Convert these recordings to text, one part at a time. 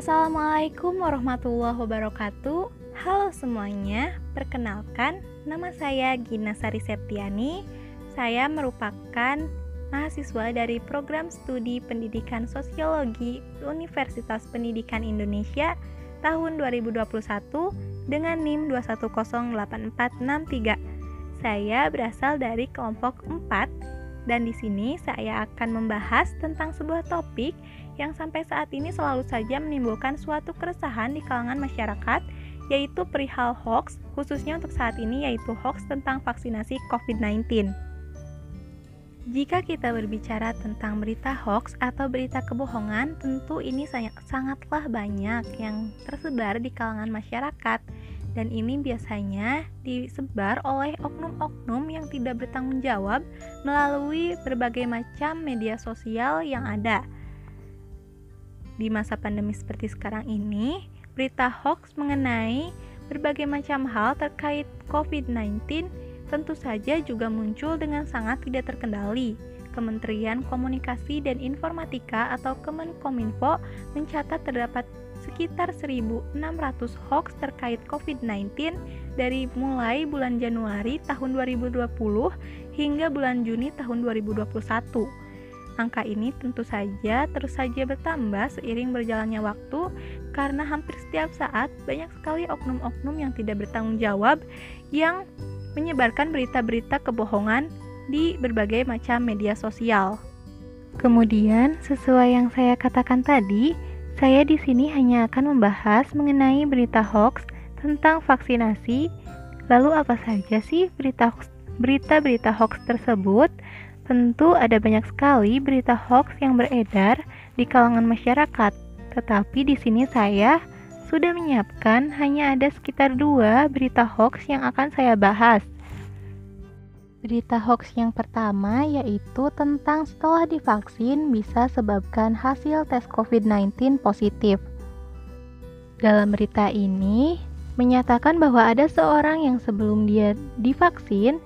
Assalamualaikum warahmatullahi wabarakatuh. Halo semuanya, perkenalkan nama saya Gina Sari Septiani. Saya merupakan mahasiswa dari program studi Pendidikan Sosiologi Universitas Pendidikan Indonesia tahun 2021 dengan NIM 2108463. Saya berasal dari kelompok 4 dan di sini saya akan membahas tentang sebuah topik yang sampai saat ini selalu saja menimbulkan suatu keresahan di kalangan masyarakat yaitu perihal hoax, khususnya untuk saat ini yaitu hoax tentang vaksinasi COVID-19. Jika kita berbicara tentang berita hoax atau berita kebohongan, tentu ini sangatlah banyak yang tersebar di kalangan masyarakat dan ini biasanya disebar oleh oknum-oknum yang tidak bertanggung jawab melalui berbagai macam media sosial yang ada. Di masa pandemi seperti sekarang ini, berita hoax mengenai berbagai macam hal terkait COVID-19 tentu saja juga muncul dengan sangat tidak terkendali. Kementerian Komunikasi dan Informatika atau Kemenkominfo mencatat terdapat sekitar 1.600 hoax terkait COVID-19 dari mulai bulan Januari tahun 2020 hingga bulan Juni tahun 2021. Angka ini tentu saja terus saja bertambah seiring berjalannya waktu karena hampir setiap saat banyak sekali oknum-oknum yang tidak bertanggung jawab yang menyebarkan berita-berita kebohongan di berbagai macam media sosial. Kemudian, sesuai yang saya katakan tadi, saya di sini hanya akan membahas mengenai berita hoax tentang vaksinasi. Lalu apa saja sih berita berita-berita hoax tersebut? Tentu ada banyak sekali berita hoax yang beredar di kalangan masyarakat. Tetapi di sini saya sudah menyiapkan hanya ada sekitar dua berita hoax yang akan saya bahas. Berita hoax yang pertama yaitu tentang setelah divaksin bisa sebabkan hasil tes COVID-19 positif. Dalam berita ini menyatakan bahwa ada seorang yang sebelum dia divaksin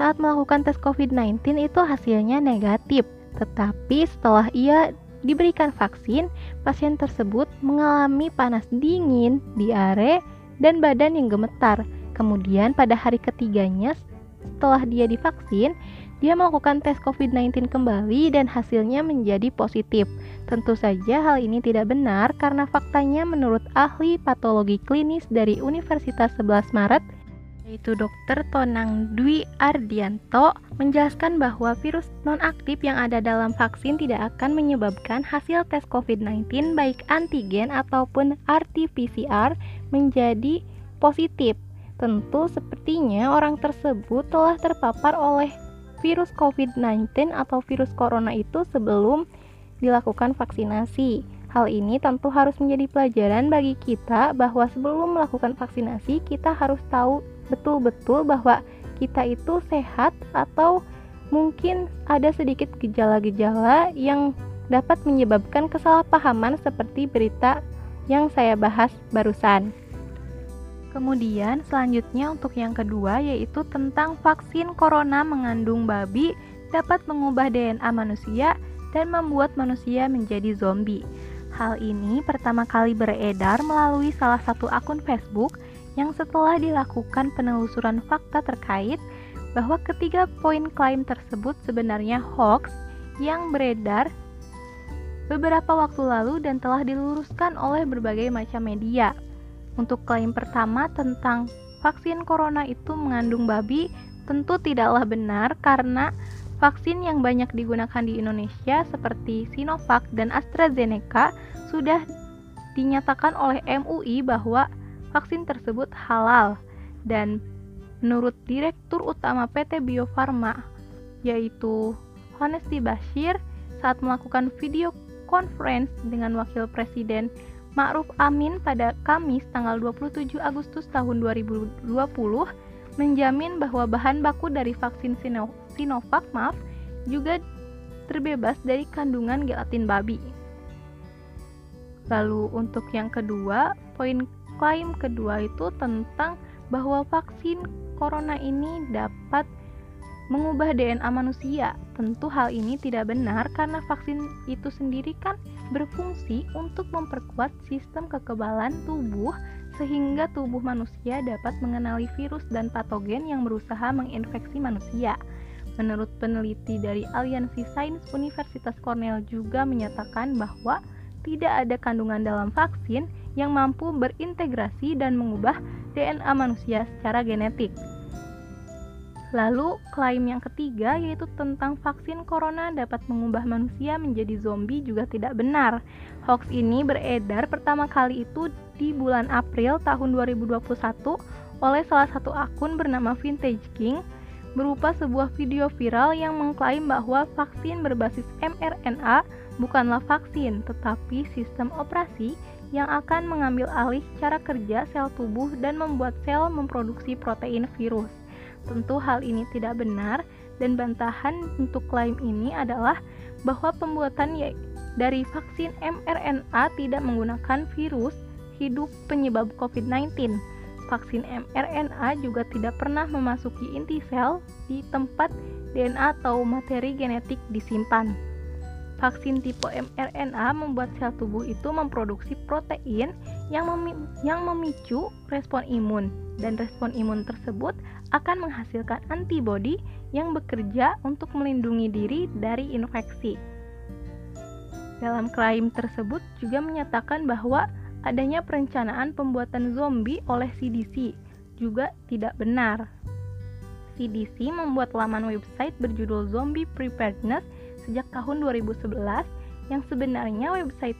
saat melakukan tes COVID-19 itu hasilnya negatif, tetapi setelah ia diberikan vaksin, pasien tersebut mengalami panas dingin, diare, dan badan yang gemetar. Kemudian pada hari ketiganya setelah dia divaksin, dia melakukan tes COVID-19 kembali dan hasilnya menjadi positif. Tentu saja hal ini tidak benar karena faktanya menurut ahli patologi klinis dari Universitas 11 Maret yaitu Dr. Tonang Dwi Ardianto menjelaskan bahwa virus non-aktif yang ada dalam vaksin tidak akan menyebabkan hasil tes COVID-19 baik antigen ataupun RT-PCR menjadi positif. Tentu sepertinya orang tersebut telah terpapar oleh virus COVID-19 atau virus corona itu sebelum dilakukan vaksinasi. Hal ini tentu harus menjadi pelajaran bagi kita bahwa sebelum melakukan vaksinasi kita harus tahu betul-betul bahwa kita itu sehat atau mungkin ada sedikit gejala-gejala yang dapat menyebabkan kesalahpahaman seperti berita yang saya bahas barusan. Kemudian selanjutnya untuk yang kedua yaitu tentang vaksin corona mengandung babi dapat mengubah DNA manusia dan membuat manusia menjadi zombie. Hal ini pertama kali beredar melalui salah satu akun Facebook yang setelah dilakukan penelusuran fakta terkait bahwa ketiga poin klaim tersebut sebenarnya hoax yang beredar beberapa waktu lalu dan telah diluruskan oleh berbagai macam media. Untuk klaim pertama tentang vaksin corona itu mengandung babi tentu tidaklah benar karena vaksin yang banyak digunakan di Indonesia seperti Sinovac dan AstraZeneca sudah dinyatakan oleh MUI bahwa vaksin tersebut halal dan menurut Direktur Utama PT Bio Farma yaitu Honesti Bashir saat melakukan video conference dengan Wakil Presiden Ma'ruf Amin pada Kamis tanggal 27 Agustus tahun 2020 menjamin bahwa bahan baku dari vaksin Sinovac maaf juga terbebas dari kandungan gelatin babi. Lalu untuk yang kedua, poin klaim kedua itu tentang bahwa vaksin corona ini dapat mengubah DNA manusia. Tentu hal ini tidak benar karena vaksin itu sendiri kan berfungsi untuk memperkuat sistem kekebalan tubuh sehingga tubuh manusia dapat mengenali virus dan patogen yang berusaha menginfeksi manusia. Menurut peneliti dari Aliansi Sains Universitas Cornell juga menyatakan bahwa tidak ada kandungan dalam vaksin yang mampu berintegrasi dan mengubah DNA manusia secara genetik. Lalu, klaim yang ketiga yaitu tentang vaksin corona dapat mengubah manusia menjadi zombie juga tidak benar. Hoax ini beredar pertama kali itu di bulan April tahun 2021 oleh salah satu akun bernama Vintage King berupa sebuah video viral yang mengklaim bahwa vaksin berbasis mRNA bukanlah vaksin, tetapi sistem operasi yang akan mengambil alih cara kerja sel tubuh dan membuat sel memproduksi protein virus. Tentu hal ini tidak benar dan bantahan untuk klaim ini adalah bahwa pembuatan ya, dari vaksin mRNA tidak menggunakan virus hidup penyebab COVID-19. Vaksin mRNA juga tidak pernah memasuki inti sel di tempat DNA atau materi genetik disimpan. Vaksin tipe mRNA membuat sel tubuh itu memproduksi protein yang, memi yang memicu respon imun, dan respon imun tersebut akan menghasilkan antibodi yang bekerja untuk melindungi diri dari infeksi. Dalam klaim tersebut juga menyatakan bahwa adanya perencanaan pembuatan zombie oleh CDC juga tidak benar. CDC membuat laman website berjudul Zombie Preparedness sejak tahun 2011 yang sebenarnya website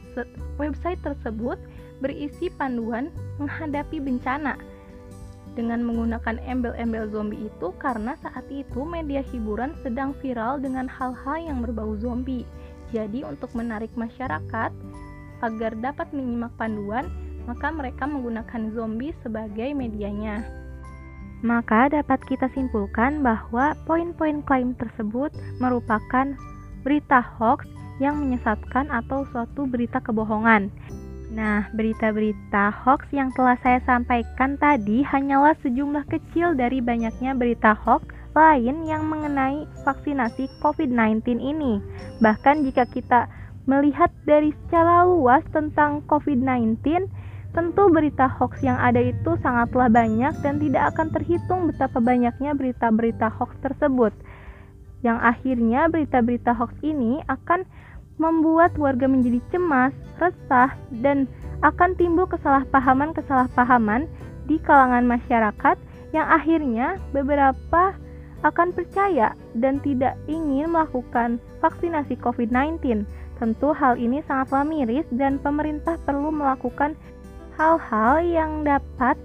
website tersebut berisi panduan menghadapi bencana dengan menggunakan embel-embel zombie itu karena saat itu media hiburan sedang viral dengan hal-hal yang berbau zombie. Jadi untuk menarik masyarakat agar dapat menyimak panduan, maka mereka menggunakan zombie sebagai medianya. Maka dapat kita simpulkan bahwa poin-poin klaim tersebut merupakan berita hoax yang menyesatkan atau suatu berita kebohongan. Nah, berita-berita hoax yang telah saya sampaikan tadi hanyalah sejumlah kecil dari banyaknya berita hoax lain yang mengenai vaksinasi COVID-19 ini. Bahkan jika kita melihat dari secara luas tentang COVID-19, tentu berita hoax yang ada itu sangatlah banyak dan tidak akan terhitung betapa banyaknya berita-berita hoax tersebut yang akhirnya berita-berita hoax ini akan membuat warga menjadi cemas, resah, dan akan timbul kesalahpahaman-kesalahpahaman di kalangan masyarakat yang akhirnya beberapa akan percaya dan tidak ingin melakukan vaksinasi COVID-19. Tentu hal ini sangatlah miris dan pemerintah perlu melakukan hal-hal yang dapat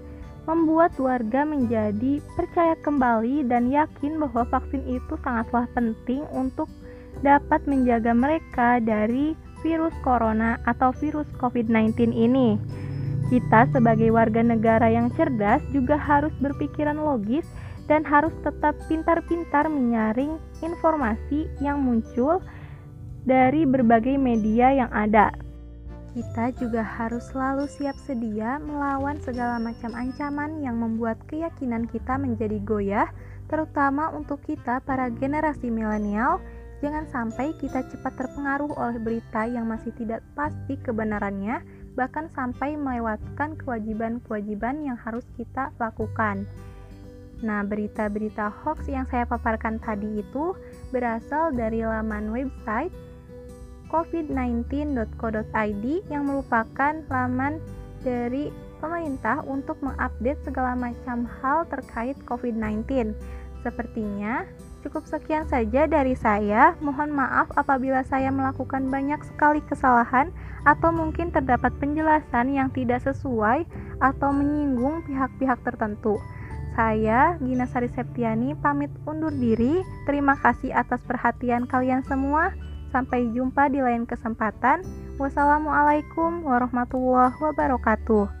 membuat warga menjadi percaya kembali dan yakin bahwa vaksin itu sangatlah penting untuk dapat menjaga mereka dari virus corona atau virus COVID-19 ini. Kita sebagai warga negara yang cerdas juga harus berpikiran logis dan harus tetap pintar-pintar menyaring informasi yang muncul dari berbagai media yang ada. Kita juga harus selalu siap sedia melawan segala macam ancaman yang membuat keyakinan kita menjadi goyah, terutama untuk kita para generasi milenial. Jangan sampai kita cepat terpengaruh oleh berita yang masih tidak pasti kebenarannya, bahkan sampai melewatkan kewajiban-kewajiban yang harus kita lakukan. Nah, berita-berita hoax yang saya paparkan tadi itu berasal dari laman website covid19.co.id yang merupakan laman dari pemerintah untuk mengupdate segala macam hal terkait COVID-19. Sepertinya cukup sekian saja dari saya. Mohon maaf apabila saya melakukan banyak sekali kesalahan atau mungkin terdapat penjelasan yang tidak sesuai atau menyinggung pihak-pihak tertentu. Saya, Gina Sari Septiani, pamit undur diri. Terima kasih atas perhatian kalian semua. Sampai jumpa di lain kesempatan. Wassalamualaikum warahmatullahi wabarakatuh.